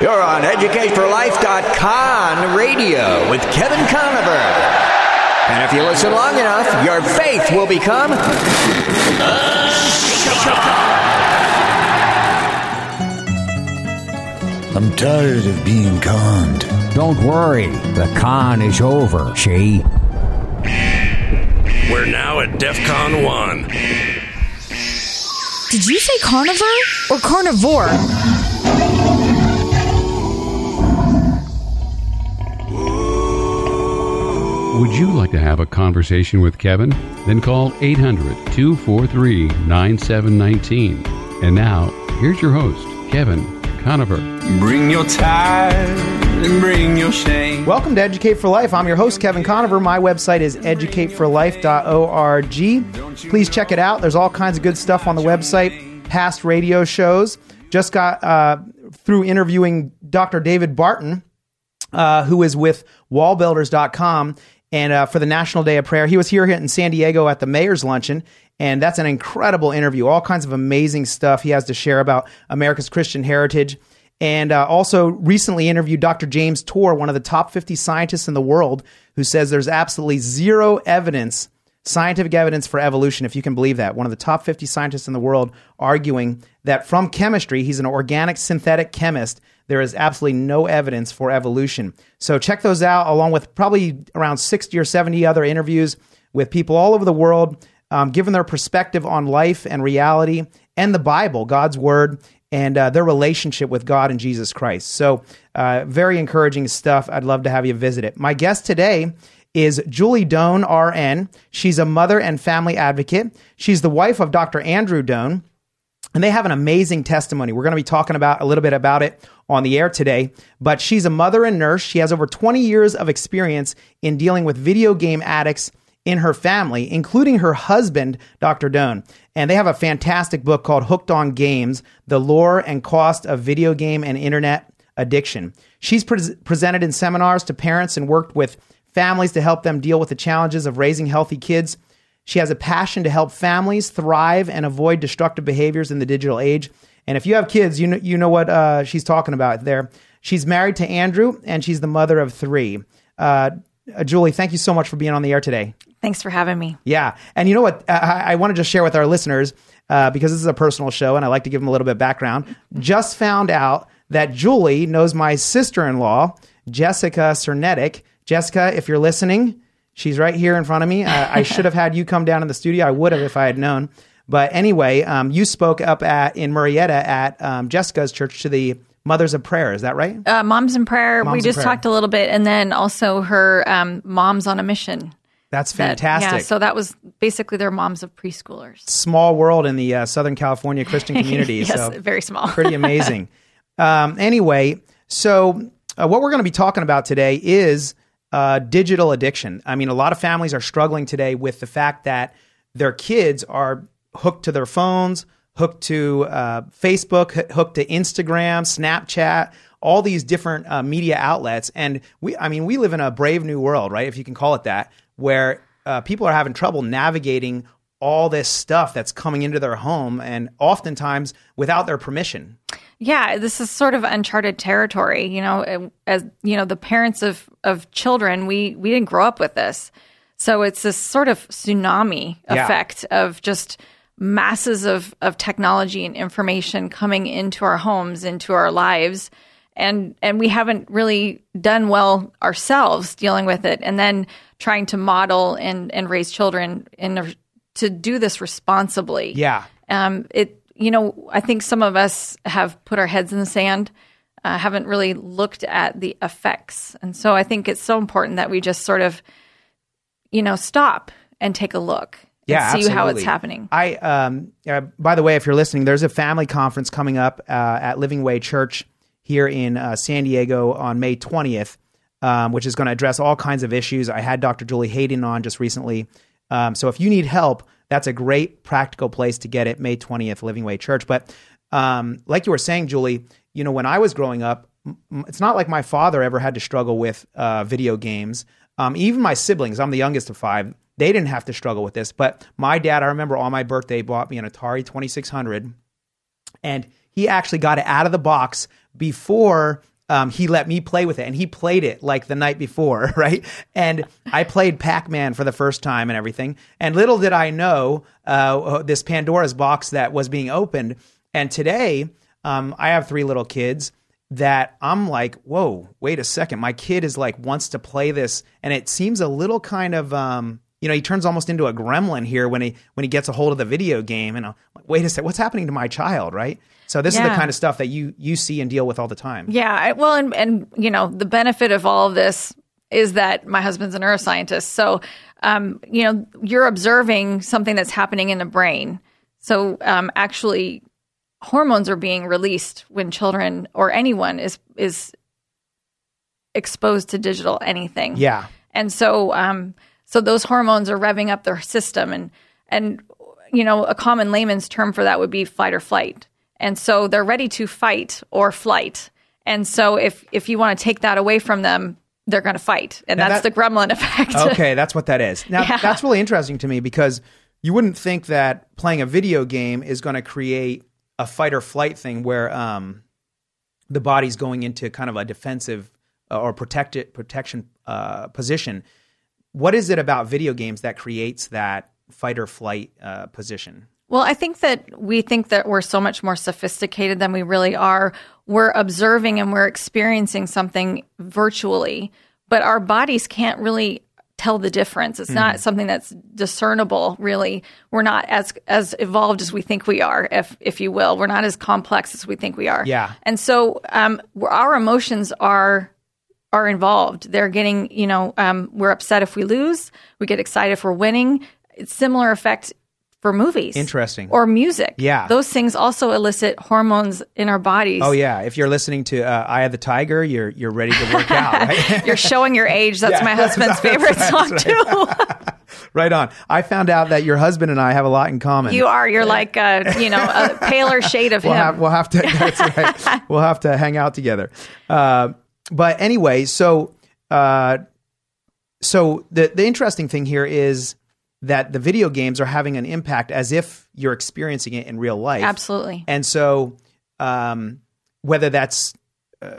You're on EducateForLife.com radio with Kevin Conover. And if you listen long enough, your faith will become. I'm tired of being conned. Don't worry, the con is over, she. We're now at DEF CON 1. Did you say carnivore or carnivore? Would you like to have a conversation with Kevin? Then call 800 243 9719. And now, here's your host, Kevin Conover. Bring your tide and bring your shame. Welcome to Educate for Life. I'm your host, Kevin Conover. My website is educateforlife.org. Please check it out. There's all kinds of good stuff on the website, past radio shows. Just got uh, through interviewing Dr. David Barton, uh, who is with wallbuilders.com and uh, for the National Day of Prayer. He was here in San Diego at the Mayor's Luncheon, and that's an incredible interview. All kinds of amazing stuff he has to share about America's Christian heritage. And uh, also recently interviewed Dr. James Tour, one of the top 50 scientists in the world, who says there's absolutely zero evidence, scientific evidence for evolution, if you can believe that. One of the top 50 scientists in the world arguing that from chemistry, he's an organic synthetic chemist, there is absolutely no evidence for evolution. So check those out, along with probably around 60 or 70 other interviews with people all over the world, um, giving their perspective on life and reality and the Bible, God's Word, and uh, their relationship with God and Jesus Christ. So, uh, very encouraging stuff. I'd love to have you visit it. My guest today is Julie Doan, RN. She's a mother and family advocate. She's the wife of Dr. Andrew Doan. And they have an amazing testimony. We're going to be talking about a little bit about it on the air today. But she's a mother and nurse. She has over 20 years of experience in dealing with video game addicts in her family, including her husband, Dr. Doan. And they have a fantastic book called Hooked on Games The Lure and Cost of Video Game and Internet Addiction. She's pre- presented in seminars to parents and worked with families to help them deal with the challenges of raising healthy kids. She has a passion to help families thrive and avoid destructive behaviors in the digital age. And if you have kids, you know, you know what uh, she's talking about there. She's married to Andrew, and she's the mother of three. Uh, uh, Julie, thank you so much for being on the air today. Thanks for having me. Yeah. And you know what? I, I want to just share with our listeners, uh, because this is a personal show and I like to give them a little bit of background. Just found out that Julie knows my sister in law, Jessica Cernetic. Jessica, if you're listening, she's right here in front of me. I, I should have had you come down in the studio. I would have if I had known. But anyway, um, you spoke up at in Murrieta at um, Jessica's church to the Mothers of Prayer. Is that right? Uh, Moms in Prayer. Moms we just Prayer. talked a little bit, and then also her um, Moms on a Mission. That's That- fantastic. yeah, so that was basically their moms of preschoolers. Small world in the uh, Southern California Christian community. yes, so very small. pretty amazing. um, anyway, so uh, what we're going to be talking about today is uh, digital addiction. I mean, a lot of families are struggling today with the fact that their kids are hooked to their phones, hooked to uh, Facebook, hooked to Instagram, Snapchat, all these different uh, media outlets. And we, I mean, we live in a brave new world, right? If you can call it that, where uh, people are having trouble navigating all this stuff that's coming into their home and oftentimes without their permission. Yeah, this is sort of uncharted territory. You know, as you know, the parents of of children, we we didn't grow up with this, so it's this sort of tsunami Yeah. effect of just masses of of technology and information coming into our homes, into our lives, and and we haven't really done well ourselves dealing with it, and then trying to model and and raise children in a, to do this responsibly Yeah. um, it you know i think some of us have put our heads in the sand uh, haven't really looked at the effects and so i think it's so important that we just sort of you know stop and take a look and Yeah, see how it's happening I, um, uh, by the way, if you're listening, there's a family conference coming up uh, at Living Way Church here in uh, San Diego on May 20th, um, which is going to address all kinds of issues. I had Dr. Julie Hayden on just recently. Um, so if you need help, that's a great practical place to get it. May 20th, Living Way Church. But um, like you were saying, Julie, you know, when I was growing up, it's not like my father ever had to struggle with uh, video games. Um, even my siblings, I'm the youngest of five, they didn't have to struggle with this. But my dad, I remember on my birthday, bought me an Atari 2600, and he actually got it out of the box before um, he let me play with it, and he played it like the night before, right? And I played Pac Man for the first time and everything. And little did I know uh, this Pandora's box that was being opened. And today, um, I have three little kids that I'm like, whoa, wait a second. My kid is like wants to play this, and it seems a little kind of um, you know, he turns almost into a gremlin here when he when he gets a hold of the video game. And I'm like, wait a second, what's happening to my child, right? So this is the kind of stuff that you you see and deal with all the time. Yeah, I, well, and and you know, the benefit of all of this is that my husband's a neuroscientist, so um, you know, you're observing something that's happening in the brain. So um, actually, hormones are being released when children or anyone is is exposed to digital anything. Yeah. And so, um, so those hormones are revving up their system, and and you know, a common layman's term for that would be fight or flight. And so they're ready to fight or flight. And so if if you want to take that away from them, they're going to fight, and Now that's that- the gremlin effect. okay, that's what that is. Now Yeah. that's really interesting to me because you wouldn't think that playing a video game is going to create a fight or flight thing where um, the body's going into kind of a defensive uh, or protected protection uh, position. What is it about video games that creates that fight or flight uh, position? Well, I think that we think that we're so much more sophisticated than we really are. We're observing and we're experiencing something virtually, but our bodies can't really tell the difference. It's not something that's discernible, really. We're not as as evolved as we think we are, if if you will. We're not as complex as we think we are. Yeah. And so um, our emotions are are involved. They're getting, you know, um, we're upset if we lose. We get excited if we're winning. It's similar effect for movies. Interesting. Or music. Yeah. Those things also elicit hormones in our bodies. Oh yeah, if you're listening to uh, "Eye of the Tiger," you're you're ready to work out, right? You're showing your age. That's Yeah, my husband's favorite song too. right on. I found out that your husband and I have a lot in common. you are. You're like a, you know, a paler shade of we'll him. have we'll have to that's right. we'll have to hang out together. Uh, but anyway, so uh, so the the interesting thing here is that the video games are having an impact as if you're experiencing it in real life. Absolutely. And so um, whether that's uh,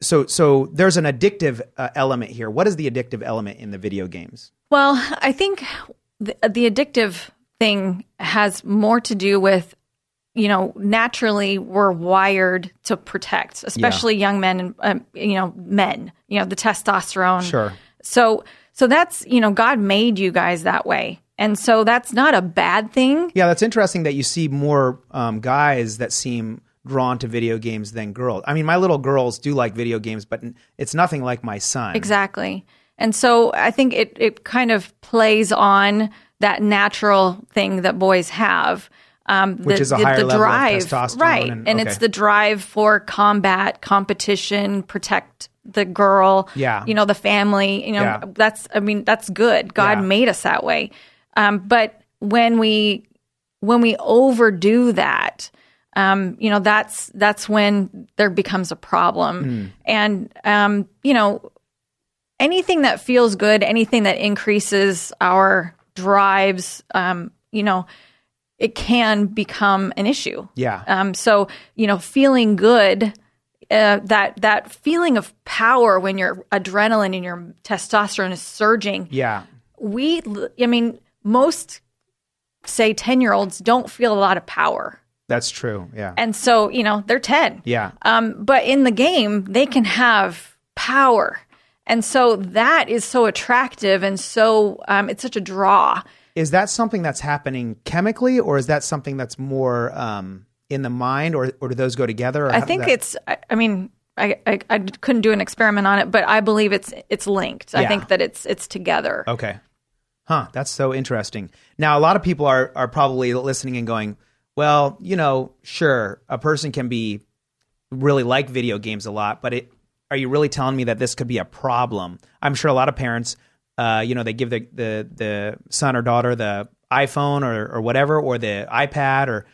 so so there's an addictive uh, element here. What is the addictive element in the video games? Well, I think the, the addictive thing has more to do with, you know, naturally we're wired to protect, especially young men and um, you know men. You know, the testosterone. Sure. So, so that's you know, God made you guys that way, and so that's not a bad thing. Yeah, that's interesting that you see more um, guys that seem drawn to video games than girls. I mean, my little girls do like video games, but it's nothing like my son. Exactly. And so I think it, it kind of plays on that natural thing that boys have. Um, Which the, is a the, higher the level of drive, testosterone right? and- And, okay. it's the drive for combat, competition, protect the girl, Yeah. you know, the family. You know, Yeah. that's I mean, that's good. God Yeah. made us that way. Um, but when we when we overdo that, um, you know, that's that's when there becomes a problem. Hmm. And um, you know, anything that feels good, anything that increases our drives, um, you know, it can become an issue. Yeah. Um, so you know, feeling good, uh, that that feeling of power when your adrenaline and your testosterone is surging. Yeah. We, I mean, most say ten year olds don't feel a lot of power, That's true. Yeah. and so you know they're ten. yeah. Um, but in the game, they can have power. And so that is so attractive and so um, it's such a draw. Is that something that's happening chemically, or is that something that's more um, in the mind, or or do those go together? or I think that- it's, I, I mean, I, I, I couldn't do an experiment on it, but I believe it's it's linked. I think that it's it's together. Okay. Huh, that's so interesting. Now, a lot of people are are probably listening and going, "Well, you know, sure, a person can be really like video games a lot, but it are you really telling me that this could be a problem?" I'm sure a lot of parents uh, you know, they give the, the the son or daughter the iPhone or or whatever or the iPad or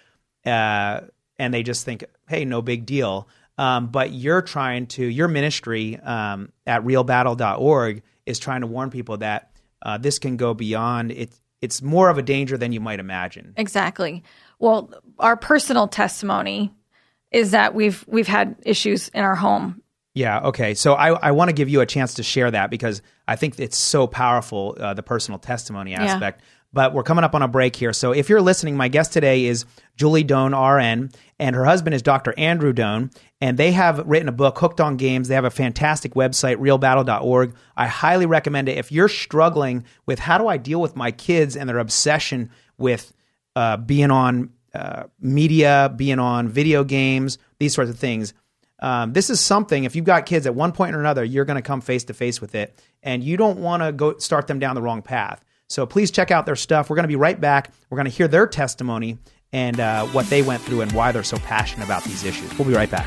uh and they just think, "Hey, no big deal." Um, but you're trying to your ministry um, at realbattle.org is trying to warn people that uh, this can go beyond it. It's more of a danger than you might imagine. Exactly. Well, our personal testimony is that we've we've had issues in our home. Yeah. Okay. So I, I want to give you a chance to share that because I think it's so powerful, uh, the personal testimony aspect. But we're coming up on a break here. So if you're listening, my guest today is Julie Doan, RN, and her husband is Dr. Andrew Doan. And they have written a book, Hooked on Games. They have a fantastic website, realbattle.org. I highly recommend it. If you're struggling with how do I deal with my kids and their obsession with uh, being on uh, media, being on video games, these sorts of things, um, this is something. If you've got kids at one point or another, you're going to come face to face with it, and you don't want to go start them down the wrong path. So please check out their stuff. We're going to be right back. We're going to hear their testimony and uh, what they went through and why they're so passionate about these issues. We'll be right back.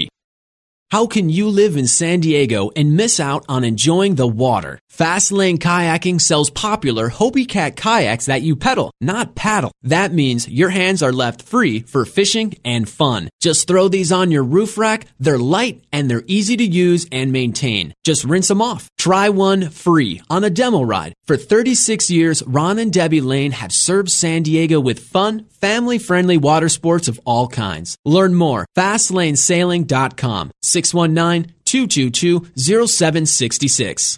How can you live in San Diego and miss out on enjoying the water? Fast Lane Kayaking sells popular Hobie Cat kayaks that you pedal, not paddle. That means your hands are left free for fishing and fun. Just throw these on your roof rack. They're light and they're easy to use and maintain. Just rinse them off. Try one free on a demo ride. For 36 years, Ron and Debbie Lane have served San Diego with fun, family friendly water sports of all kinds. Learn more. FastLaneSailing.com. 619 222 0766.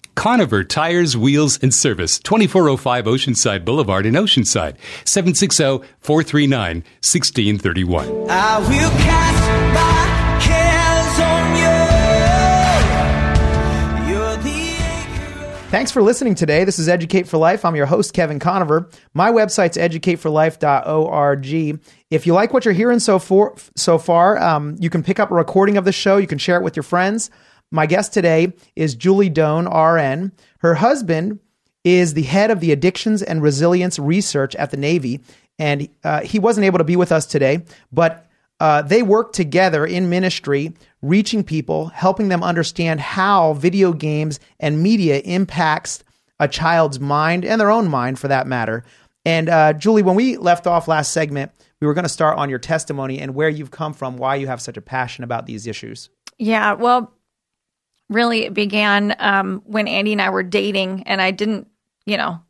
Conover Tires, Wheels, and Service, 2405 Oceanside Boulevard in Oceanside, 760-439-1631. I will cast my cares on you. Thanks for listening today. This is Educate for Life. I'm your host, Kevin Conover. My website's educateforlife.org. If you like what you're hearing so, for, so far, um, you can pick up a recording of the show. You can share it with your friends. My guest today is Julie Doan, RN. Her husband is the head of the Addictions and Resilience Research at the Navy, and uh, he wasn't able to be with us today, but uh, they work together in ministry, reaching people, helping them understand how video games and media impacts a child's mind and their own mind, for that matter. And uh, Julie, when we left off last segment, we were going to start on your testimony and where you've come from, why you have such a passion about these issues. Yeah, well, really it began um, when Andy and I were dating, and I didn't, you know,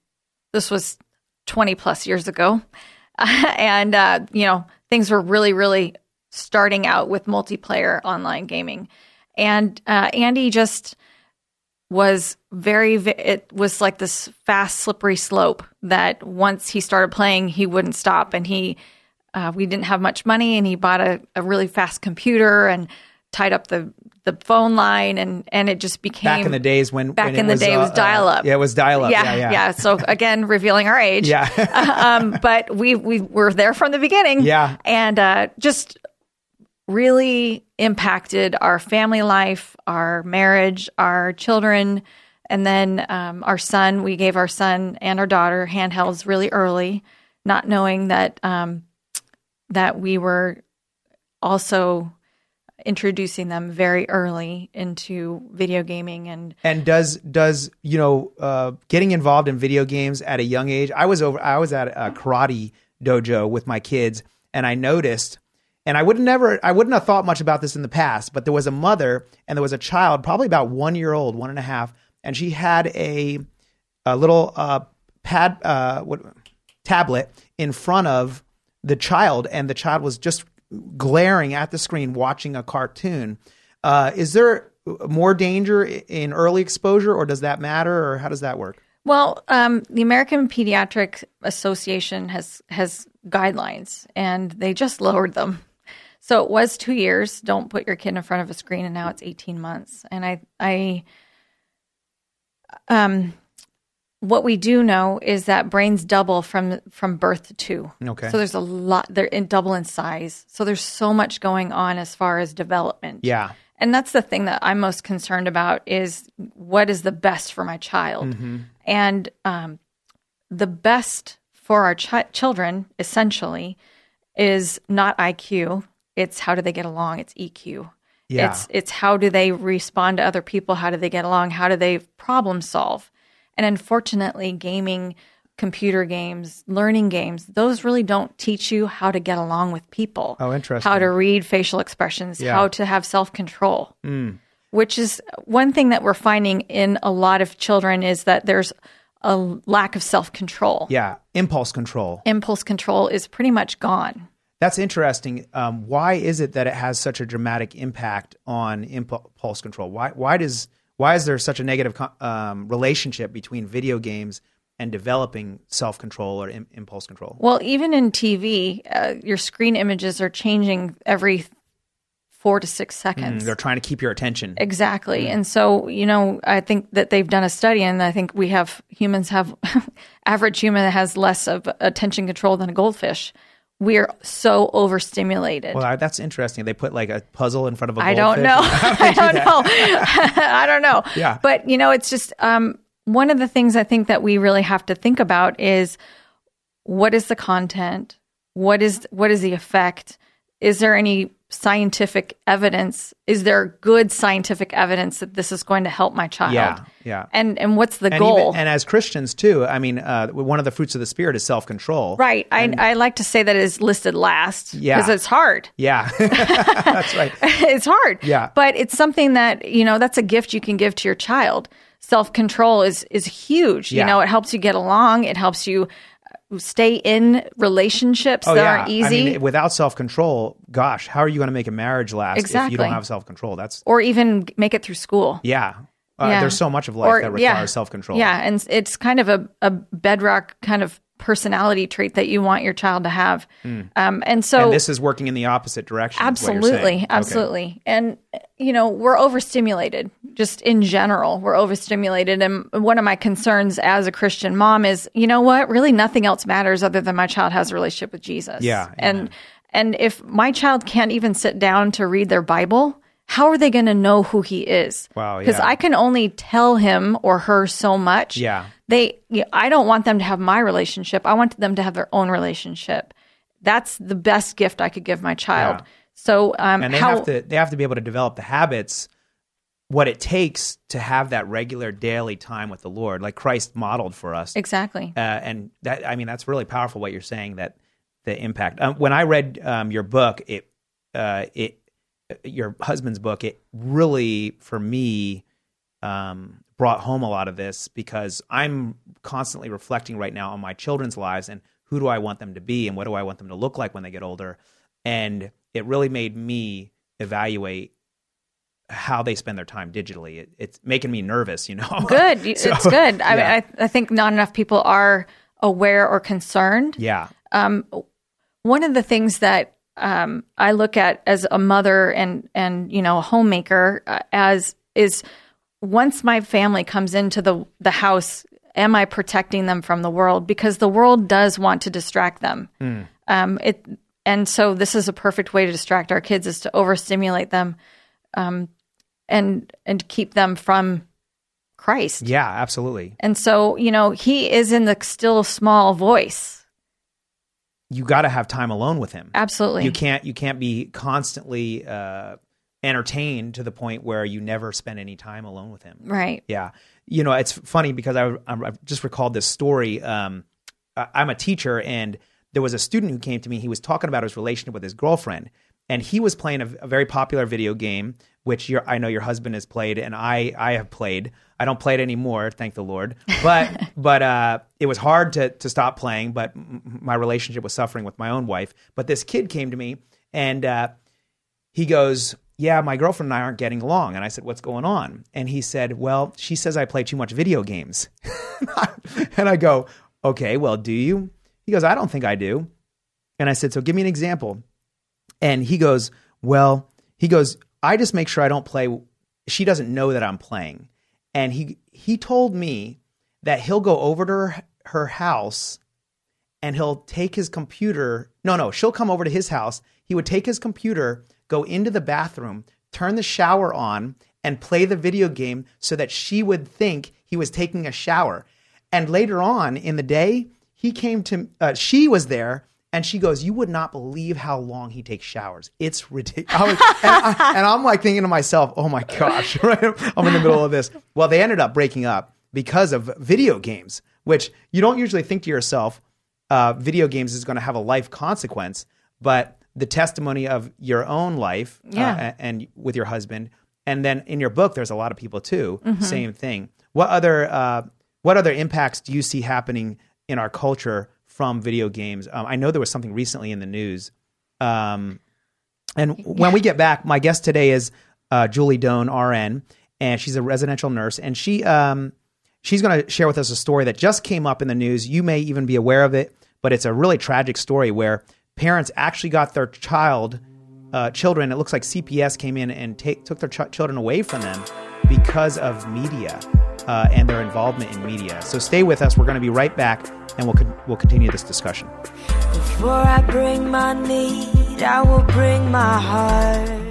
this was 20 plus years ago. and, uh, you know, things were really, really starting out with multiplayer online gaming. And uh, Andy just was very, it was like this fast, slippery slope that once he started playing, he wouldn't stop. And he, uh, we didn't have much money, and he bought a, a really fast computer and tied up the the phone line and and it just became back in the days when back when in the was, day it was uh, dial up. Uh, yeah, it was dial up. Yeah, Yeah, yeah. yeah. So again, revealing our age. Yeah. um, but we we were there from the beginning. Yeah. and uh, just really impacted our family life, our marriage, our children, and then um, our son. We gave our son and our daughter handhelds really early, not knowing that um, that we were also introducing them very early into video gaming and And does does you know uh, getting involved in video games at a young age? I was over. I was at a karate dojo with my kids, and I noticed and I would never, I wouldn't have thought much about this in the past, but there was a mother and there was a child, probably about one year old, one and a half, and she had a a little uh, pad, uh, what tablet in front of the child, and the child was just glaring at the screen watching a cartoon. Uh, is there more danger in early exposure, or does that matter, or how does that work? Well, um, the American Pediatric Association has has guidelines, and they just lowered them. So it was two years. Don't put your kid in front of a screen, and now it's eighteen months. And I, I, um, what we do know is that brains double from from birth to two. Okay. So there's a lot. They're in double in size. So there's so much going on as far as development. Yeah. And that's the thing that I'm most concerned about is what is the best for my child. Mm-hmm. And um, the best for our chi- children, essentially, is not IQ. It's how do they get along. It's EQ. Yeah. It's it's how do they respond to other people? How do they get along? How do they problem solve? And unfortunately, gaming, computer games, learning games, those really don't teach you how to get along with people. Oh, interesting. How to read facial expressions, Yeah. how to have self control Mm. which is one thing that we're finding in a lot of children is that there's a lack of self control. Yeah, impulse control. Impulse control is pretty much gone. That's interesting. Um, why is it that it has such a dramatic impact on impulse control? Why why does why is there such a negative um, relationship between video games and developing self control or Im- impulse control? Well, even in TV, uh, your screen images are changing every four to six Mm, seconds. they're trying to keep your attention. Exactly. And so, you know, I think that they've done a study and I think we have humans have average human has less of attention control than a goldfish. We're so overstimulated. Well, that's interesting. They put like a puzzle in front of a I don't know. I do don't know. I don't know. Yeah. But you know, it's just um, one of the things I think that we really have to think about is what is the content? What is what is the effect? Is there any scientific evidence? Is there good scientific evidence that this is going to help my child? Yeah, yeah. And and what's the and goal? Even, and as Christians too, I mean, uh, one of the fruits of the spirit is self control. right. I, I like to say that it is listed last Yeah. because it's hard. Yeah, that's right. it's hard. Yeah. But it's something that, you know, that's a gift you can give to your child. Self control is is huge. Yeah. You know, it helps you get along, it helps you stay in relationships Oh that yeah. aren't easy. I mean, without self control, gosh, how are you going to make a marriage last if you don't have self control? That's or even make it through school. yeah. Uh, Yeah. There's so much of life Or- that requires yeah. self control. Yeah, and it's kind of a, a bedrock kind of personality trait that you want your child to have. Um, and so and this is working in the opposite direction. is what you're saying. Absolutely, Okay. absolutely. And you know, we're overstimulated just in general. We're overstimulated and one of my concerns as a Christian mom is, you know what, really nothing else matters other than my child has a relationship with Jesus. Yeah, And and if my child can't even sit down to read their Bible, how are they going to know who he is? Wow, Because yeah. I can only tell him or her so much. Yeah. They you I don't want them to have my relationship. I want them to have their own relationship. That's the best gift I could give my child. Yeah. So um, and they how have to they have to be able to develop the habits what it takes to have that regular daily time with the lord like christ modeled for us exactly uh, and that i mean that's really powerful what you're saying that the impact um, when i read um, your book it uh, it your husband's book it really for me um, brought home a lot of this because i'm constantly reflecting right now on my children's lives and who do i want them to be and what do i want them to look like when they get older. And it really made me evaluate how they spend their time digitally. It, it's making me nervous you know? Good. So, it's good. I, yeah. mean, I, I think not enough people are aware or concerned. Yeah. Um, one of the things that um, I look at as a mother and and you know a homemaker uh, as is once my family comes into the the house, am I protecting them from the world? Because the world does want to distract them. Hmm. Um, it and so this is a perfect way to distract our kids is to overstimulate them, um, and and keep them from Christ. yeah absolutely And so you know he is in the still small voice. you got to have time alone with him. Absolutely. You can't you can't be constantly uh, entertained to the point where you never spend any time alone with him. Right. Yeah. You know, it's funny because I I just recalled this story. Um, I'm a teacher, and there was a student who came to me. He was talking about his relationship with his girlfriend, and he was playing a, a very popular video game, which your, I know your husband has played, and I I have played. I don't play it anymore, thank the Lord. But but uh, it was hard to to stop playing. But m- my relationship was suffering with my own wife. But this kid came to me and uh, he goes, "Yeah, my girlfriend and I aren't getting along." And I said, "What's going on?" And he said, "Well, she says I play too much video games." and I go, "Okay, well, do you?" He goes, "I don't think I do." And I said, "So give me an example." And he goes, "Well, he goes, I just make sure I don't play she doesn't know that I'm playing." And he he told me that he'll go over to her, her house and he'll take his computer. No, no, she'll come over to his house. He would take his computer, go into the bathroom, turn the shower on, and play the video game so that she would think he was taking a shower. And later on in the day, he came to, uh, she was there. And she goes, "You would not believe how long he takes showers. It's ridiculous." and, I, I'm like thinking to myself, "Oh my gosh!" Right? I'm in the middle of this. Well, they ended up breaking up because of video games, which you don't usually think to yourself, uh, video games is going to have a life consequence, but the testimony of your own life Yeah. uh, and with your husband, and then in your book, there's a lot of people too. Mhm. Same thing. What other uh, what other impacts do you see happening in our culture from video games? Um, I know there was something recently in the news. Um, and when we get back, my guest today is uh, Julie Doan, RN, and she's a residential nurse, and she um, she's going to share with us a story that just came up in the news. You may even be aware of it, but it's a really tragic story where parents actually got their child, uh, children. It looks like CPS came in and take, took their ch- children away from them because of media uh, and their involvement in media. So stay with us. We're going to be right back, and we'll con- we'll continue this discussion. Before I bring my need, I will bring my heart.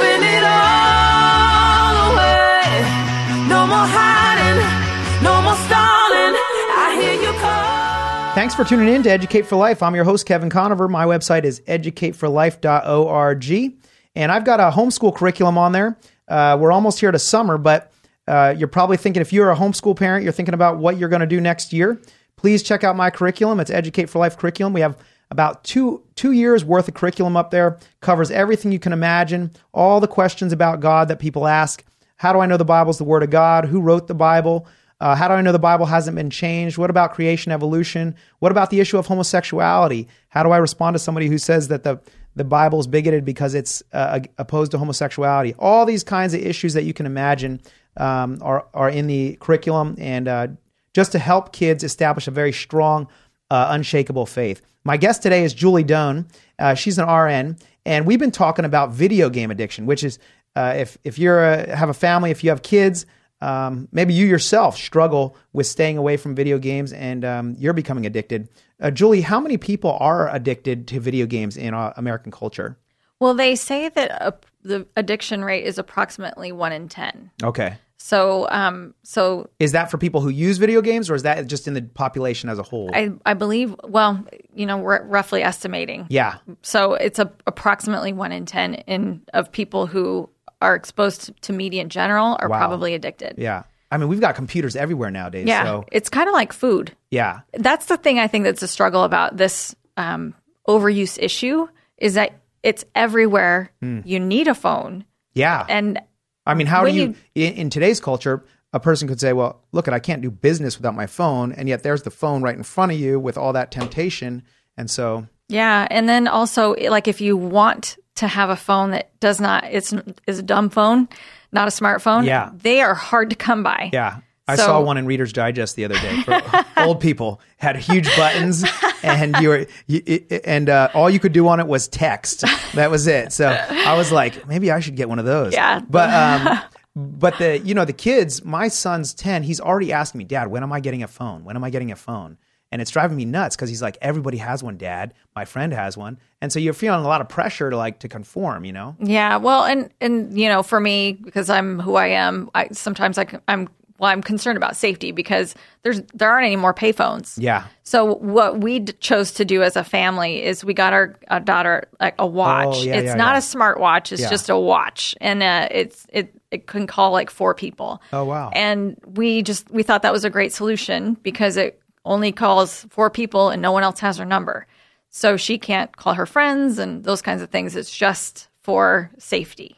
Thanks for tuning in to Educate for Life. I'm your host, Kevin Conover. My website is educateforlife.org. And I've got a homeschool curriculum on there. Uh, we're almost here to summer, but uh, you're probably thinking if you're a homeschool parent, you're thinking about what you're going to do next year. Please check out my curriculum. It's Educate for Life curriculum. We have about two two years worth of curriculum up there. Covers everything you can imagine. All the questions about God that people ask. How do I know the Bible's the Word of God? Who wrote the Bible? Uh, how do I know the Bible hasn't been changed? What about creation, evolution? What about the issue of homosexuality? How do I respond to somebody who says that the the Bible is bigoted because it's uh, opposed to homosexuality? All these kinds of issues that you can imagine um, are are in the curriculum, and uh, just to help kids establish a very strong uh, Unshakable Faith. My guest today is Julie Doan. Uh, she's an RN, and we've been talking about video game addiction, which is uh, if if you're a, have a family, if you have kids, um, maybe you yourself struggle with staying away from video games, and um, you're becoming addicted. Uh, Julie, how many people are addicted to video games in uh, American culture? Well, they say that uh, the addiction rate is approximately one in ten. Okay. So, um, so Is that for people who use video games, or is that just in the population as a whole? I, I believe, well, you know, we're roughly estimating. yeah. So it's a, approximately one in 10 in of people who are exposed to, media in general are Wow. probably addicted. Yeah. I mean, we've got computers everywhere nowadays. Yeah. So, It's kind of like food. yeah. That's the thing I think that's a struggle about this um, overuse issue is that it's everywhere. Hmm. You need a phone. Yeah. And I mean, how do when you, in, in today's culture, a person could say, well, look, I can't do business without my phone. And yet there's the phone right in front of you with all that temptation. And so, Yeah, and then also like if you want to have a phone that does not it's is a dumb phone, not a smartphone. Yeah. they are hard to come by. yeah. I So- saw one in Reader's Digest the other day for old people had huge buttons and you were you, it- and uh, all you could do on it was text. That was it. So I was like, maybe I should get one of those. Yeah. But um, but the you know the kids, my son's ten. He's already asking me, Dad, when am I getting a phone? When am I getting a phone? And it's driving me nuts because he's like, everybody has one, Dad. My friend has one, and so you're feeling a lot of pressure to like to conform. You know? Yeah, well, and and you know, for me because I'm who I am, I sometimes I, am well, I'm concerned about safety because there's there aren't any more payphones. Yeah. So what we d- chose to do as a family is we got our, uh daughter like a watch. Oh, yeah, it's yeah, not yeah. a smart watch; it's just a watch, and uh, it's it it can call like four people. Oh wow. And we just we thought that was a great solution because it only calls four people and no one else has her number. So she can't call her friends and those kinds of things. It's just for safety.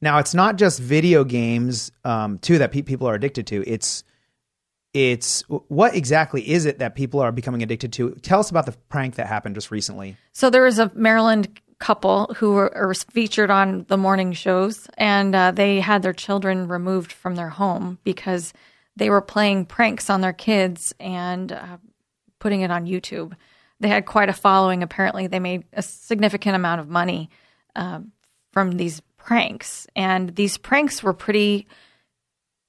Now it's not just video games um, too that pe- people are addicted to. It's it's what exactly is it that people are becoming addicted to? Tell us about the prank that happened just recently. So there was a Maryland couple who were, were featured on the morning shows, and uh, they had their children removed from their home because they were playing pranks on their kids and uh, putting it on YouTube. They had quite a following. Apparently, they made a significant amount of money um, from these pranks, and these pranks were pretty.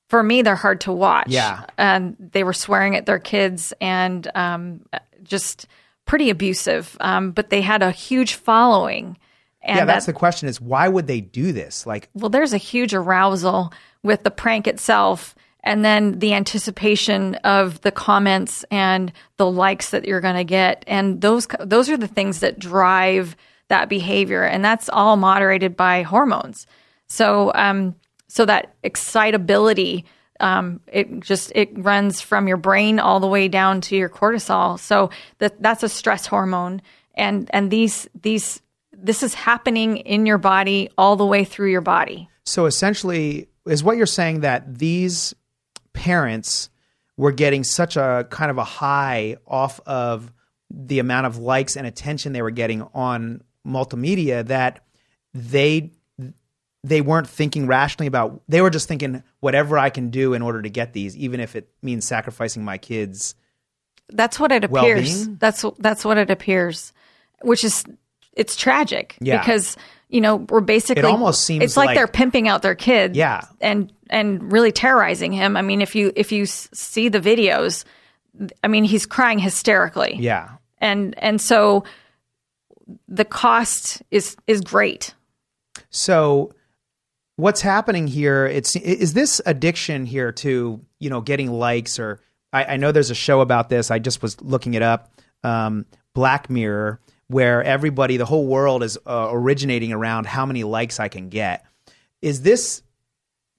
For me, they're hard to watch. Yeah. and they were swearing at their kids and um, just pretty abusive. Um, but they had a huge following. And yeah, that's that- the question: is why would they do this? Like, well, there's a huge arousal with the prank itself, and then the anticipation of the comments and the likes that you're going to get, and those those are the things that drive that behavior, and that's all moderated by hormones. So, um, so that excitability, um, it just it runs from your brain all the way down to your cortisol. So that that's a stress hormone, and and these these this is happening in your body all the way through your body. so essentially, is what you're saying that these parents were getting such a kind of a high off of the amount of likes and attention they were getting on multimedia that they they weren't thinking rationally about they were just thinking whatever I can do in order to get these even if it means sacrificing my kids That's what it appears. Well-being? That's that's what it appears, which is it's tragic Yeah. because you know we're basically It almost seems it's like, like- they're pimping out their kids Yeah. and and really terrorizing him. I mean, if you if you see the videos, I mean, he's crying hysterically, yeah and and so the cost is is great. So what's happening here? It's is this addiction here to you know getting likes or I, I know there's a show about this. I just was looking it up. Um, Black Mirror, where everybody, the whole world is uh, originating around how many likes I can get. Is this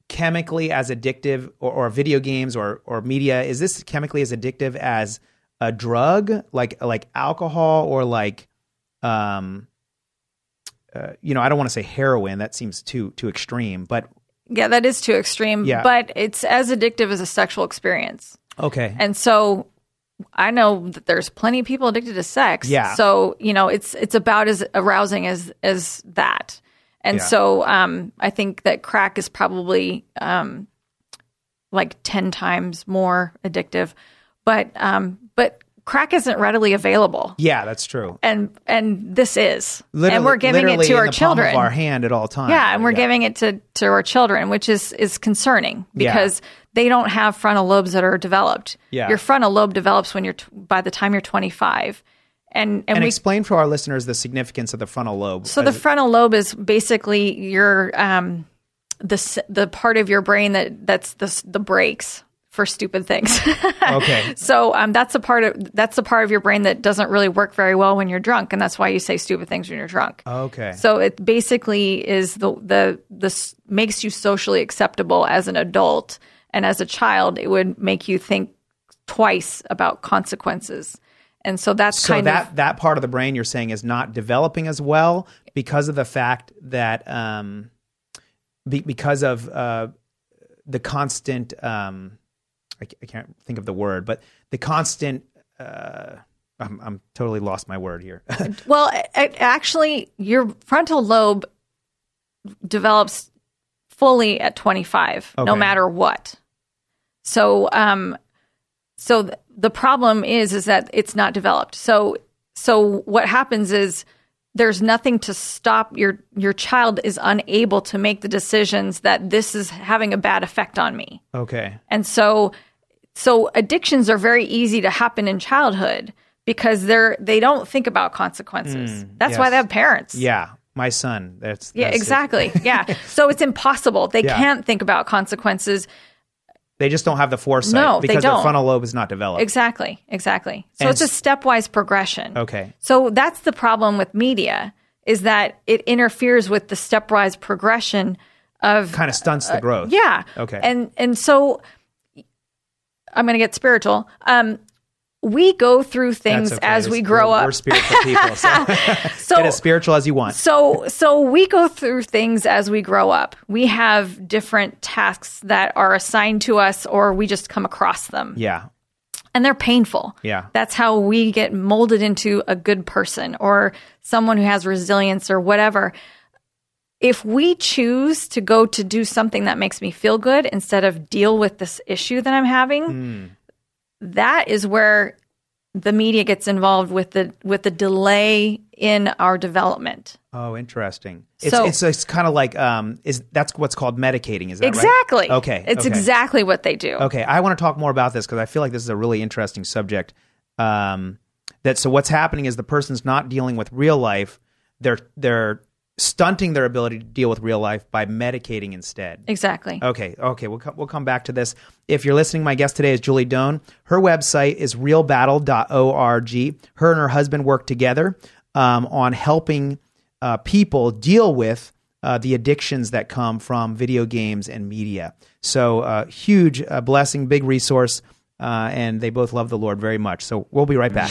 chemically as addictive, or, or video games or or media? Is this chemically as addictive as a drug, like like alcohol or like um, uh, you know, I don't want to say heroin. That seems too too extreme. But Yeah, that is too extreme, Yeah. but it's as addictive as a sexual experience. okay, And so I know that there's plenty of people addicted to sex. Yeah. So, you know, it's it's about as arousing as as that. And Yeah. so um I think that crack is probably um like 10 times more addictive. But um but crack isn't readily available. Yeah, that's true. And and this is. Literally, and we're giving it to our children. our hand at all times. Yeah, and we're giving it to, to our children, which is is concerning Yeah. because they don't have frontal lobes that are developed. Yeah. Your frontal lobe develops when you're t- by the time you're 25. And and, And, we explain for our listeners the significance of the frontal lobe. so the frontal lobe is basically your um the the part of your brain that that's the the brakes for stupid things. okay. So um, that's a part of that's the part of your brain that doesn't really work very well when you're drunk, and that's why you say stupid things when you're drunk. Okay. So it basically is the the this makes you socially acceptable as an adult, and as a child, it would make you think twice about consequences. And so that's so kind that of that part of the brain you're saying is not developing as well because of the fact that um, be, because of uh, the constant um, I, I can't think of the word, but the constant. Uh, I'm, I'm totally lost my word here. well, a- actually, your frontal lobe develops fully at 25, no matter what. So, um, so th- the problem is is that it's not developed. So, so what happens is there's nothing to stop your your child is unable to make the decisions that this is having a bad effect on me. okay. And so so addictions are very easy to happen in childhood because they're they don't think about consequences. Mm, That's why they have parents. Yeah, my son. That's Yeah, that's it. exactly. yeah. So it's impossible. They Yeah. can't think about consequences. They just don't have the foresight No, they because their frontal lobe is not developed. Exactly. Exactly. So And it's a stepwise progression. Okay. So that's the problem with media is that it interferes with the stepwise progression of Kind of stunts the uh, growth. Yeah. Okay. And and so I'm going to get spiritual. Um we go through things okay. as we grow we're, up. We're spiritual people, so, So- get as spiritual as you want. So so we go through things as we grow up. We have different tasks that are assigned to us or we just come across them. Yeah, And they're painful. yeah. That's how we get molded into a good person or someone who has resilience or whatever. If we choose to go to do something that makes me feel good instead of deal with this issue that I'm having, Hmm. That is where the media gets involved with the with the delay in our development. Oh, interesting. It's So- it's, it's kind of like um is that's what's called medicating, is that right? exactly. Okay. It's okay. exactly what they do. Okay, I want to talk more about this because I feel like this is a really interesting subject. Um, that so what's happening is the person's not dealing with real life; they're they're stunting their ability to deal with real life by medicating instead. Exactly. Okay, okay, we'll come, we'll come back to this. If you're listening, my guest today is Julie Doan. Her website is realbattle.org. Her and her husband work together um, on helping uh, people deal with uh, the addictions that come from video games and media. So, uh, huge uh, blessing, big resource, uh, and they both love the Lord very much. So, we'll be right back.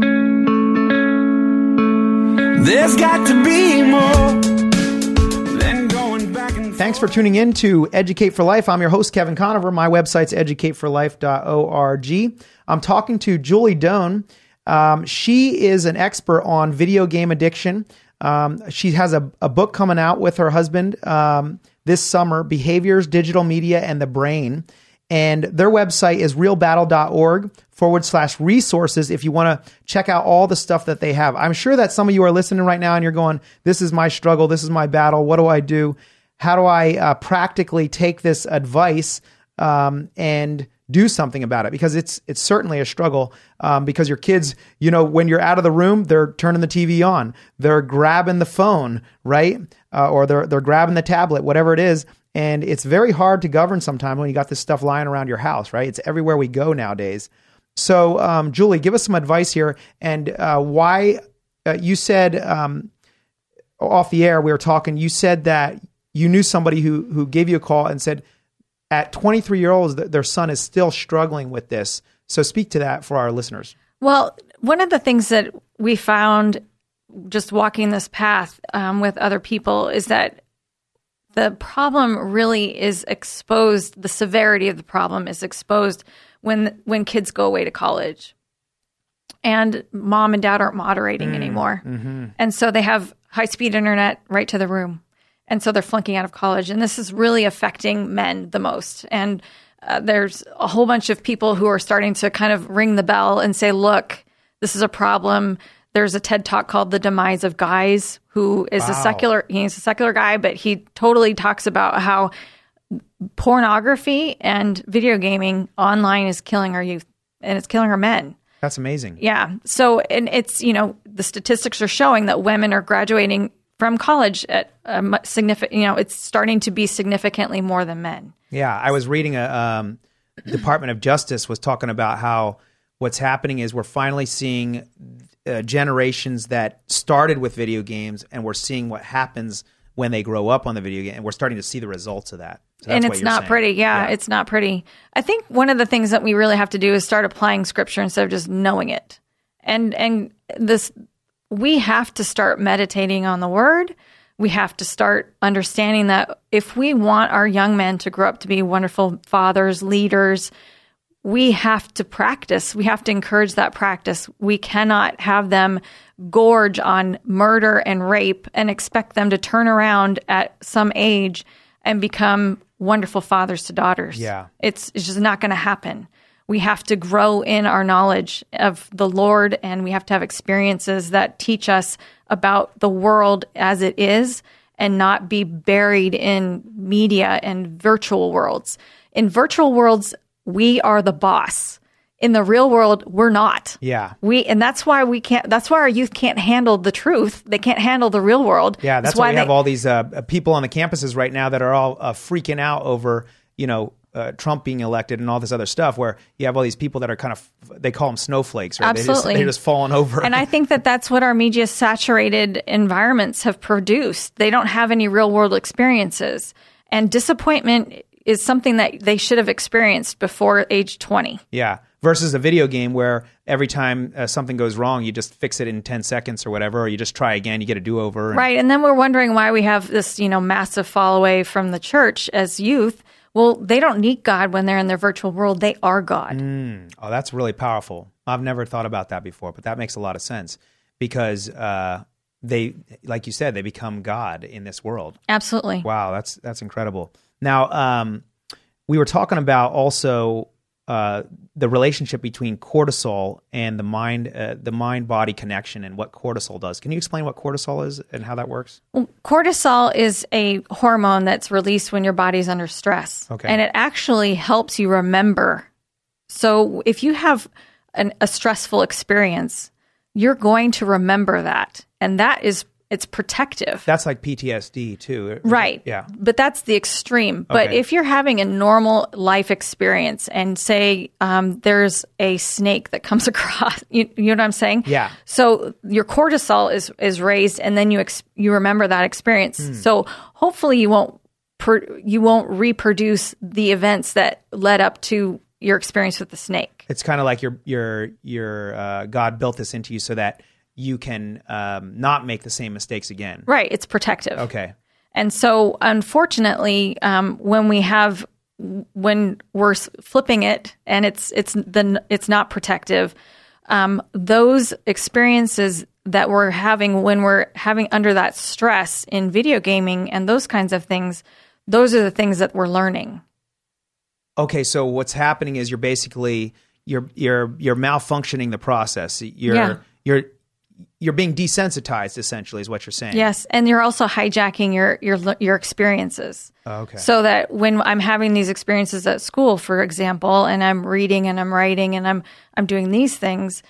There's got to be more Thanks for tuning in to Educate for Life. I'm your host, Kevin Conover. My website's educateforlife.org. I'm talking to Julie Doan. Um, she is an expert on video game addiction. Um, she has a, a book coming out with her husband um, this summer Behaviors, Digital Media, and the Brain. And their website is realbattle.org forward slash resources if you want to check out all the stuff that they have. I'm sure that some of you are listening right now and you're going, This is my struggle. This is my battle. What do I do? How do I uh, practically take this advice um, and do something about it? Because it's it's certainly a struggle. Um, because your kids, you know, when you're out of the room, they're turning the TV on, they're grabbing the phone, right, uh, or they're they're grabbing the tablet, whatever it is, and it's very hard to govern sometimes when you got this stuff lying around your house, right? It's everywhere we go nowadays. So, um, Julie, give us some advice here, and uh, why uh, you said um, off the air we were talking. You said that you knew somebody who who gave you a call and said at 23 year olds that their son is still struggling with this. So, speak to that for our listeners. Well, one of the things that we found just walking this path um, with other people is that the problem really is exposed. The severity of the problem is exposed when when kids go away to college, and mom and dad aren't moderating anymore, and so they have high speed internet right to the room, and so they're flunking out of college, and this is really affecting men the most. And uh, there's a whole bunch of people who are starting to kind of ring the bell and say, "Look, this is a problem." There's a TED talk called "The Demise of Guys," who is a secular. He's a secular guy, but he totally talks about how pornography and video gaming online is killing our youth and it's killing our men. That's amazing. Yeah. So, and it's, you know, the statistics are showing that women are graduating from college at a significant, you know, it's starting to be significantly more than men. Yeah, I was reading a um, Department of Justice was talking about how what's happening is we're finally seeing uh, generations that started with video games, and we're seeing what happens when they grow up on the video game, and we're starting to see the results of that. So and it's not saying. pretty. Yeah, it's not pretty. I think one of the things that we really have to do is start applying scripture instead of just knowing it. And and this we have to start meditating on the word. We have to start understanding that if we want our young men to grow up to be wonderful fathers, leaders, we have to practice. We have to encourage that practice. We cannot have them gorge on murder and rape and expect them to turn around at some age and become wonderful fathers to daughters. Yeah. It's, it's just not going to happen. We have to grow in our knowledge of the Lord and we have to have experiences that teach us about the world as it is and not be buried in media and virtual worlds. In virtual worlds, we are the boss. In the real world, we're not. Yeah. We and that's why we can't. That's why our youth can't handle the truth. They can't handle the real world. Yeah, that's It's why we they- have all these uh, people on the campuses right now that are all uh, freaking out over, you know, uh, Trump being elected and all this other stuff. Where you have all these people that are kind of, they call them snowflakes, right? They Absolutely. just, they're just falling over. And I think that that's what our media saturated environments have produced. They don't have any real world experiences. And disappointment is something that they should have experienced before age 20. Yeah. Versus a video game where every time uh, something goes wrong, you just fix it in 10 seconds or whatever, or you just try again, you get a do over. Right. And then we're wondering why we have this, you know, massive fall away from the church as youth. Well, they don't need God when they're in their virtual world. They are God. Mm. Oh, that's really powerful. I've never thought about that before, but that makes a lot of sense because uh, they, like you said, they become God in this world. Absolutely. Wow, that's that's incredible. Now, um, we were talking about also uh, the relationship between cortisol and the mind, uh, the mind body connection, and what cortisol does. Can you explain what cortisol is and how that works? Well, cortisol is a hormone that's released when your body's under stress. Okay. And it actually helps you remember. So if you have an, a stressful experience, you're going to remember that. And that is, it's protective. That's like PTSD too. Right. Yeah. But that's the extreme. But Okay. if you're having a normal life experience and say um, there's a snake that comes across, you, you know what I'm saying? Yeah. So your cortisol is is raised, and then you ex- you remember that experience. Hmm. So hopefully you won't per- you won't reproduce the events that led up to your experience with the snake. It's kind of like your your your uh, God built this into you so that you can um, not make the same mistakes again. Right. It's protective. Okay. And so, unfortunately, um, when we have when we're flipping it and it's it's the it's not protective, um, those experiences that we're having when we're having under that stress in video gaming and those kinds of things, those are the things that we're learning. Okay, so what's happening is you're basically you're you're you're malfunctioning the process. You're Yeah. you're you're being desensitized essentially is what you're saying. Yes, and you're also hijacking your your your experiences. Oh, Okay. So that when I'm having these experiences at school, for example, and I'm reading and I'm writing and I'm I'm doing these things,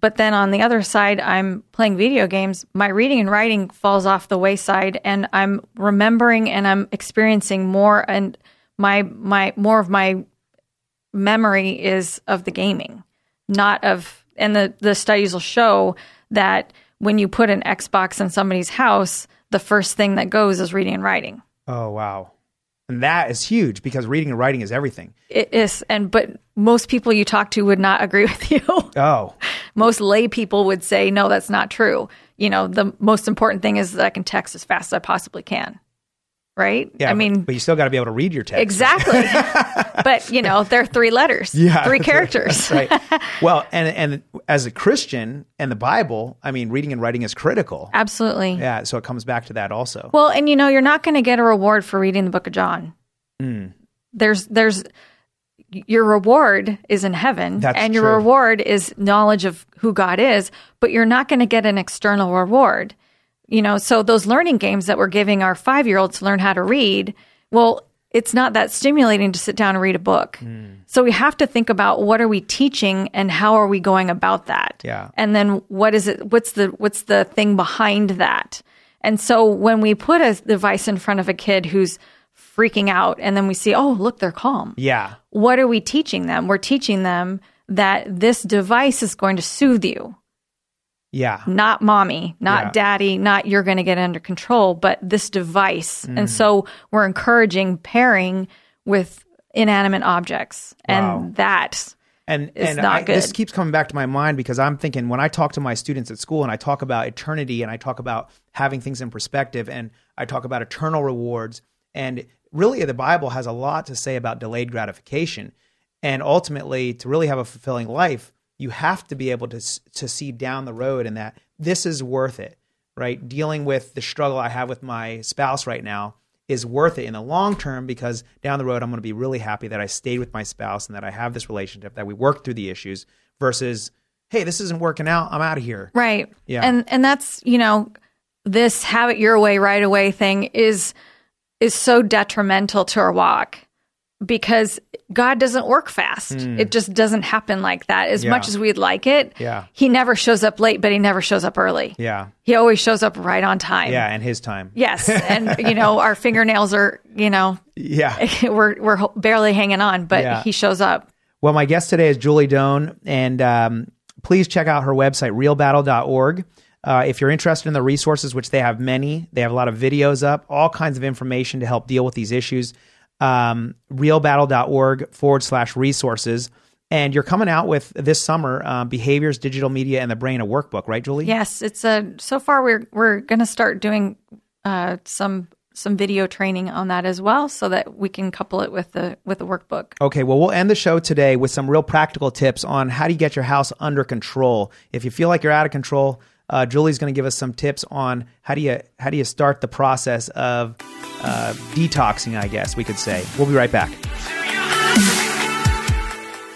but then on the other side I'm playing video games, my reading and writing falls off the wayside and I'm remembering and I'm experiencing more and my my more of my memory is of the gaming, not of and the the studies will show that when you put an Xbox in somebody's house, the first thing that goes is reading and writing. Oh wow. And that is huge because reading and writing is everything. It is, and but most people you talk to would not agree with you. Oh. most lay people would say, no, that's not true. You know, the most important thing is that I can text as fast as I possibly can. Right? Yeah. I mean, but you still got to be able to read your text. exactly. but, you know, they're three letters, Yeah, three characters. Right. well, and and as a Christian and the Bible, I mean, reading and writing is critical. Absolutely. Yeah, so it comes back to that also. Well, and you know, you're not going to get a reward for reading the book of John. Mm. There's, there's, your reward is in heaven, That's and your true. reward is knowledge of who God is, but you're not going to get an external reward. You know, so those learning games that we're giving our five year olds to learn how to read, well, it's not that stimulating to sit down and read a book. Mm. So we have to think about what are we teaching and how are we going about that? Yeah. And then what is it what's the what's the thing behind that? And so when we put a device in front of a kid who's freaking out and then we see, oh, look, they're calm. Yeah. What are we teaching them? We're teaching them that this device is going to soothe you, Yeah. not mommy, not Yeah. daddy, not you're going to get under control, but this device. Mm. And so we're encouraging pairing with inanimate objects. Wow. And that and not I, good. this keeps coming back to my mind because I'm thinking when I talk to my students at school and I talk about eternity and I talk about having things in perspective and I talk about eternal rewards and really the Bible has a lot to say about delayed gratification and ultimately to really have a fulfilling life you have to be able to to see down the road and that this is worth it right dealing with the struggle I have with my spouse right now is worth it in the long term because down the road I'm going to be really happy that I stayed with my spouse and that I have this relationship that we worked through the issues versus hey this isn't working out I'm out of here Right. Yeah. And and that's, you know, this have it your way right away thing is is so detrimental to our walk because God doesn't work fast. Hmm. It just doesn't happen like that. As Yeah. much as we'd like it, Yeah. he never shows up late, but he never shows up early. yeah He always shows up right on time. yeah and his time Yes, and you know our fingernails are, you know, yeah we're we're barely hanging on, but Yeah. he shows up. Well, my guest today is Julie Doan, and um, please check out her website, realbattle.org. Uh, if you're interested in the resources, which they have many, they have a lot of videos up, all kinds of information to help deal with these issues. Um, realbattle.org forward slash resources. And you're coming out with this summer uh, Behaviors, Digital Media, and the Brain, a workbook, right, Julie? Yes, it's a. So far, we're we're going to start doing uh, some some video training on that as well, so that we can couple it with the with the workbook. Okay, well, we'll end the show today with some real practical tips on how do you get your house under control. If you feel like you're out of control, uh, Julie's going to give us some tips on how do you how do you start the process of uh, detoxing. I guess we could say. We'll be right back.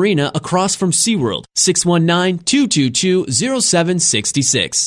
Marina across from SeaWorld. 619-222-0766.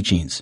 teachings.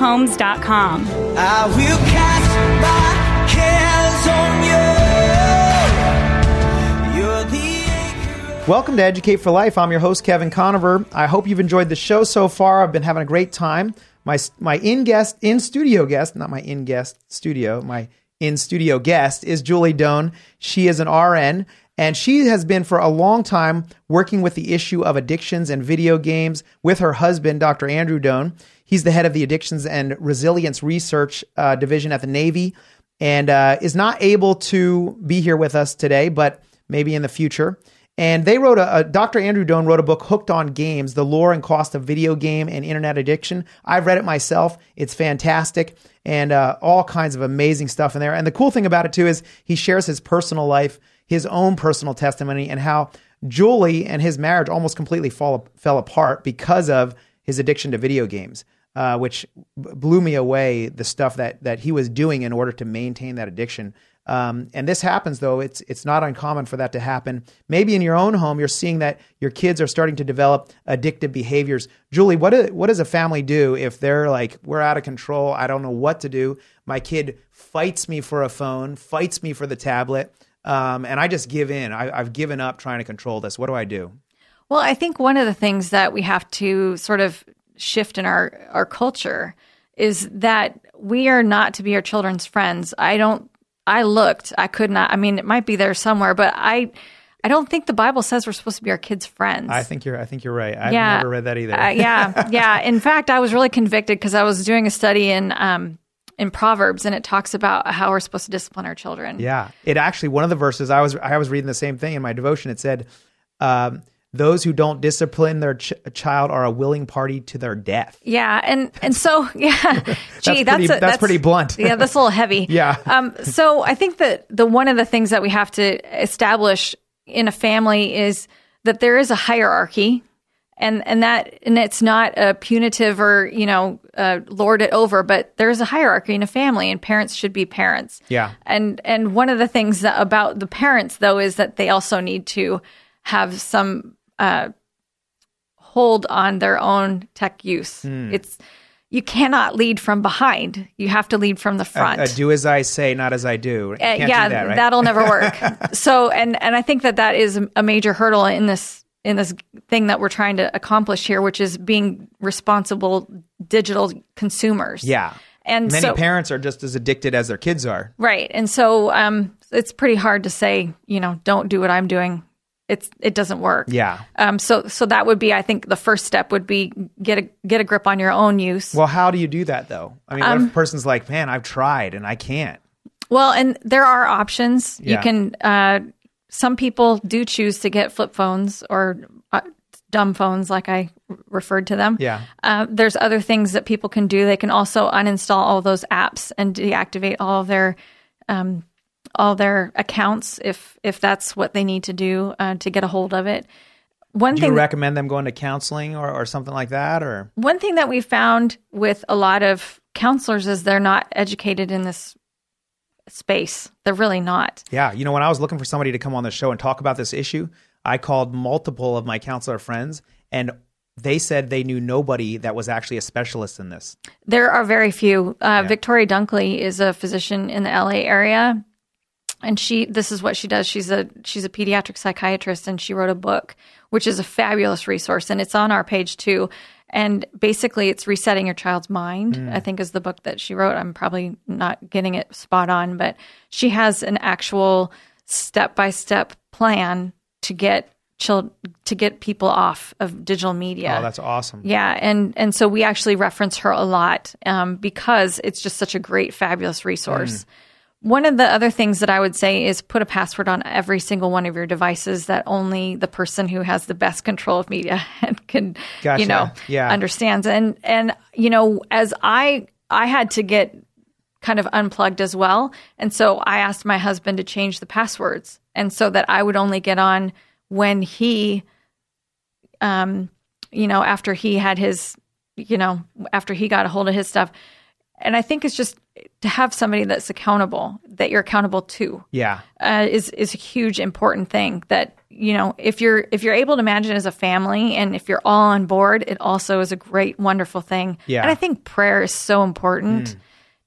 conoverhomes.com. I will cast my cares on you. You're the Welcome to Educate for Life. I'm your host Kevin Conover. I hope you've enjoyed the show so far. I've been having a great time. My my in guest in studio guest, not my in guest studio, my in studio guest is Julie Doan. She is an RN and she has been for a long time working with the issue of addictions and video games with her husband, Dr. Andrew Doan. He's the head of the Addictions and Resilience Research uh, Division at the Navy and uh, is not able to be here with us today, but maybe in the future. And they wrote a, a Dr. Andrew Doan wrote a book, Hooked on Games: The Lure and Cost of Video Game and Internet Addiction. I've read it myself; it's fantastic, and uh, all kinds of amazing stuff in there. And the cool thing about it too is he shares his personal life, his own personal testimony, and how Julie and his marriage almost completely fall, fell apart because of his addiction to video games uh, which blew me away. The stuff that that he was doing in order to maintain that addiction. Um, and this happens though; it's it's not uncommon for that to happen. Maybe in your own home, you're seeing that your kids are starting to develop addictive behaviors. Julie, what do, what does a family do if they're like, we're out of control? I don't know what to do. My kid fights me for a phone, fights me for the tablet, um, and I just give in. I, I've given up trying to control this. What do I do? Well, I think one of the things that we have to sort of shift in our our culture is that we are not to be our children's friends. I don't I looked, I could not. I mean, it might be there somewhere, but I I don't think the Bible says we're supposed to be our kids' friends. I think you're. I think you're right. I've Yeah. never read that either. Uh, yeah, yeah. In fact, I was really convicted because I was doing a study in um, in Proverbs, and it talks about how we're supposed to discipline our children. Yeah, it actually one of the verses I was I was reading the same thing in my devotion. It said, um, "Those who don't discipline their ch- child are a willing party to their death." Yeah, and and so yeah, gee, That's that's pretty- a, that's pretty blunt. yeah, that's a little heavy. Yeah. Um. So I think that the one of the things that we have to establish in a family is that there is a hierarchy, and and that and it's not a punitive or you know uh, lord it over, but there is a hierarchy in a family, and parents should be parents. Yeah. And and one of the things that, about the parents though is that they also need to have some uh, hold on their own tech use. Hmm. It's you cannot lead from behind. You have to lead from the front. Uh, uh, do as I say, not as I do. Uh, Can't yeah, do that, right? will never work. so, and and I think that that is a major hurdle in this in this thing that we're trying to accomplish here, which is being responsible digital consumers. yeah. and many so, parents are just as addicted as their kids are. Right. And so um, it's pretty hard to say, you know, don't do what I'm doing. It's it doesn't work. Yeah. Um, so so that would be, I think, the first step would be get a get a grip on your own use. Well, how do you do that though? I mean, what if Um, a person's like, "Man, I've tried and I can't." Well, and there are options. Yeah. You can. Uh, some people do choose to get flip phones or uh, dumb phones, like I referred to them. Yeah. Uh, there's other things that people can do. They can also uninstall all those apps and deactivate all of their um, all their accounts if if that's what they need to do uh, to get a hold of it. One Do thing you recommend them going to counseling or, or something like that? Or One thing that we found with a lot of counselors is they're not educated in this space. They're really not. yeah, you know, when I was looking for somebody to come on the show and talk about this issue, I called multiple of my counselor friends, and they said they knew nobody that was actually a specialist in this. There are very few. Uh, Victoria Dunckley is a physician in the LA area, and she this is what she does. She's a she's a pediatric psychiatrist, and she wrote a book, which is a fabulous resource, and it's on our page too. And basically, it's resetting your child's mind. Mm. I think is the book that she wrote. I'm probably not getting it spot on, but she has an actual step by step plan to get chil- to get people off of digital media. Oh, that's awesome. Yeah, and and so we actually reference her a lot um, because it's just such a great, fabulous resource. One of the other things that I would say is put a password on every single one of your devices that only the person who has the best control of media and can, Gotcha. you know, Yeah. understands. And and you know, as I I had to get kind of unplugged as well, and so I asked my husband to change the passwords, and so that I would only get on when he um, you know, after he had his, you know, after he got a hold of his stuff. And I think it's just to have somebody that's accountable, that you're accountable to, Yeah. uh, is is a huge important thing. That you know, if you're if you're able to manage it as a family, and if you're all on board, it also is a great, wonderful thing. Yeah. And I think prayer is so important.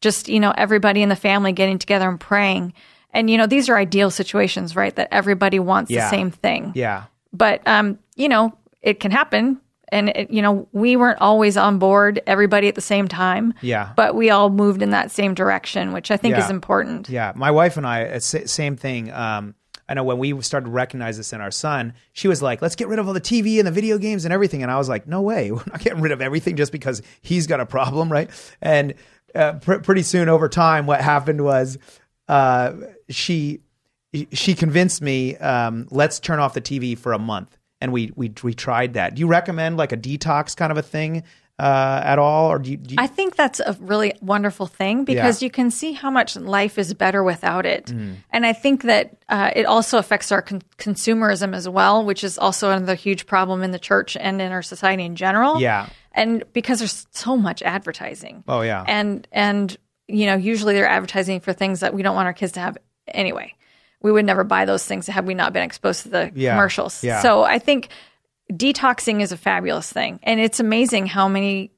Just you know, everybody in the family getting together and praying. And you know, these are ideal situations, right? That everybody wants Yeah. the same thing Yeah. but um, you know, it can happen. And it, you know, we weren't always on board, everybody at the same time. Yeah. But we all moved in that same direction, which I think Yeah. is important. Yeah, my wife and I, same thing. Um, I know when we started to recognize this in our son, she was like, "Let's get rid of all the TV and the video games and everything." And I was like, "No way, we're not getting rid of everything just because he's got a problem, right?" And uh, pr- pretty soon, over time, what happened was uh, she she convinced me, um, "Let's turn off the TV for a month." And we we we tried that. Do you recommend like a detox kind of a thing uh, at all, or do you? Do you I think that's a really wonderful thing because Yeah. you can see how much life is better without it. Mm. And I think that uh, it also affects our con- consumerism as well, which is also another huge problem in the church and in our society in general. Yeah. And because there's so much advertising. Oh yeah. and and you know usually they're advertising for things that we don't want our kids to have anyway we would never buy those things had we not been exposed to the Yeah. commercials Yeah. so i think detoxing is a fabulous thing and it's amazing how many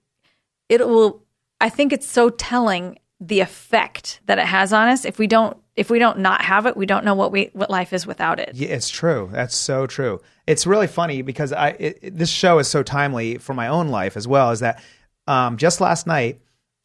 it will i think it's so telling the effect that it has on us if we don't if we don't not have it we don't know what we what life is without it Yeah, it's true. That's so true. It's really funny because I it, it- this show is so timely for my own life as well. Is that um, just last night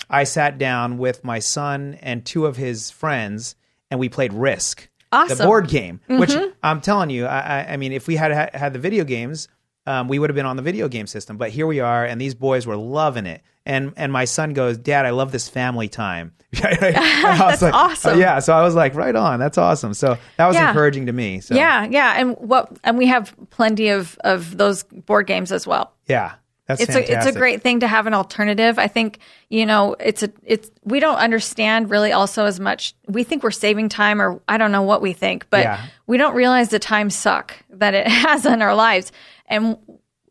I sat down with my son and two of his friends and we played Risk, the board game. Which Mhm. I'm telling you, I, I, I mean, if we had had, the video games, um, we would have been on the video game system. But here we are, and these boys were loving it. And and my son goes, Dad, I love this family time. And I was That's awesome. yeah, so I was like, right on, that's awesome. So that was Yeah. encouraging to me. So yeah yeah and what and we have plenty of of those board games as well Yeah, that's it's fantastic. a it's a great thing to have an alternative. I think you know it's a it's we don't understand really also as much. We think we're saving time, or I don't know what we think, but Yeah. we don't realize the time suck that it has on our lives, and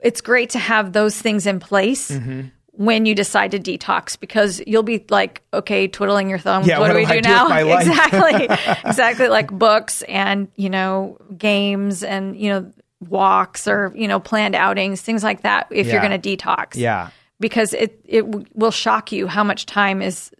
it's great to have those things in place. Mm-hmm. When you decide to detox, because you'll be like, okay, twiddling your thumbs. Yeah, what, do we do I do do now? with my life? exactly, exactly. Like books and you know games and you know walks or you know planned outings, things like that. If you're going to detox, Yeah, because it it w- will shock you how much time is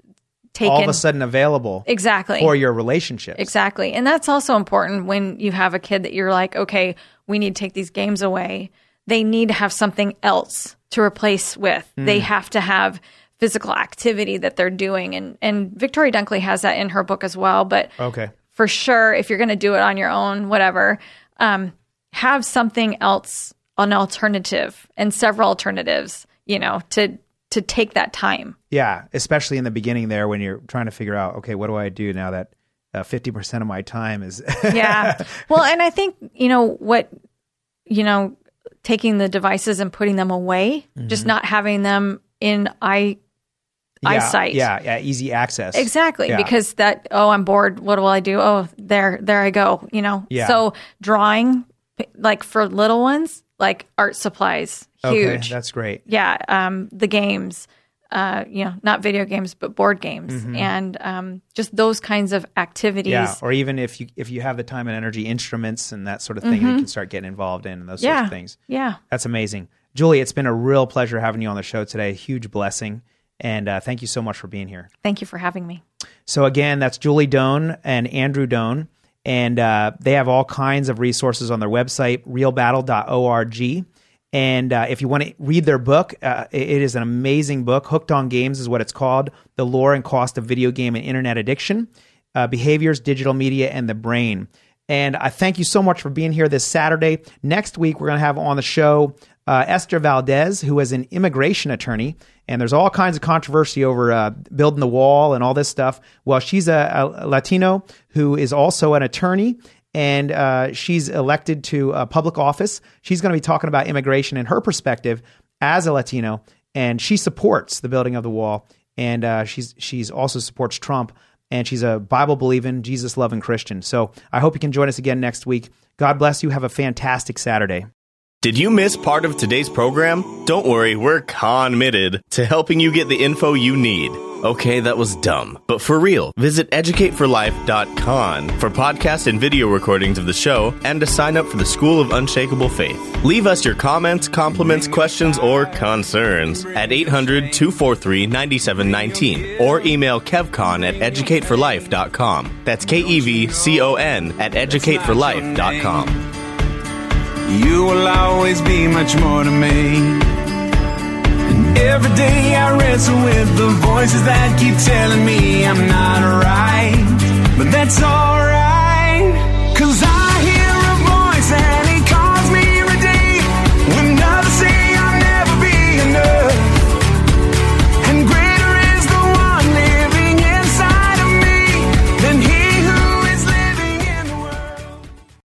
taken. all of a sudden available Exactly. for your relationship Exactly. And that's also important when you have a kid that you're like, okay, we need to take these games away. They need to have something else to replace with. Mm. They have to have physical activity that they're doing. And, and Victoria Dunckley has that in her book as well. But Okay. for sure, if you're going to do it on your own, whatever, um, have something else, an alternative and several alternatives, you know, to, to take that time. Yeah, especially in the beginning there when you're trying to figure out, okay, what do I do now that uh, fifty percent of my time is yeah. Well, and I think, you know, what, you know, taking the devices and putting them away, just Mhm. not having them in eye yeah, eyesight. Yeah, yeah, easy access. Exactly. Yeah. Because that, oh, I'm bored. What will I do? Oh, there, there I go. You know? Yeah. So drawing, like for little ones, like art supplies, Okay, huge. that's great. Yeah, um, the games, uh, you know, not video games, but board games, Mhm. and um, just those kinds of activities. Yeah, or even if you if you have the time and energy, instruments and that sort of thing, you Mhm. can start getting involved in and those sorts of things. yeah. that's amazing, Julie. It's been a real pleasure having you on the show today. A Huge blessing, and uh, thank you so much for being here. Thank you for having me. So again, that's Julie Doan and Andrew Doan, and uh, they have all kinds of resources on their website, realbattle.org. And uh, if you want to read their book, uh, it is an amazing book. Hooked on Games is what it's called: The Lure and Cost of Video Game and Internet Addiction, uh, Behaviors, Digital Media, and the Brain. And I thank you so much for being here this Saturday. Next week, we're going to have on the show uh, Esther Valdez, who is an immigration attorney. And there's all kinds of controversy over uh, building the wall and all this stuff. Well, she's a, a Latino who is also an attorney, and uh, she's elected to a public office. She's going to be talking about immigration and her perspective as a Latino, and she supports the building of the wall. And uh, she's she's also supports Trump, and she's a Bible believing, Jesus loving Christian. So I hope you can join us again next week. God bless you. Have a fantastic Saturday. Did you miss part of today's program? Don't worry, we're committed to helping you get the info you need. Okay, that was dumb. But for real, visit educateforlife.com for podcast and video recordings of the show and to sign up for the School of Unshakable Faith. Leave us your comments, compliments, questions, or concerns at 800 243 9719 or email kevcon at educateforlife.com. That's K E V C O N at educateforlife.com. You will always be much more to me. And every day I wrestle with the voices that keep telling me I'm not right, But that's alright.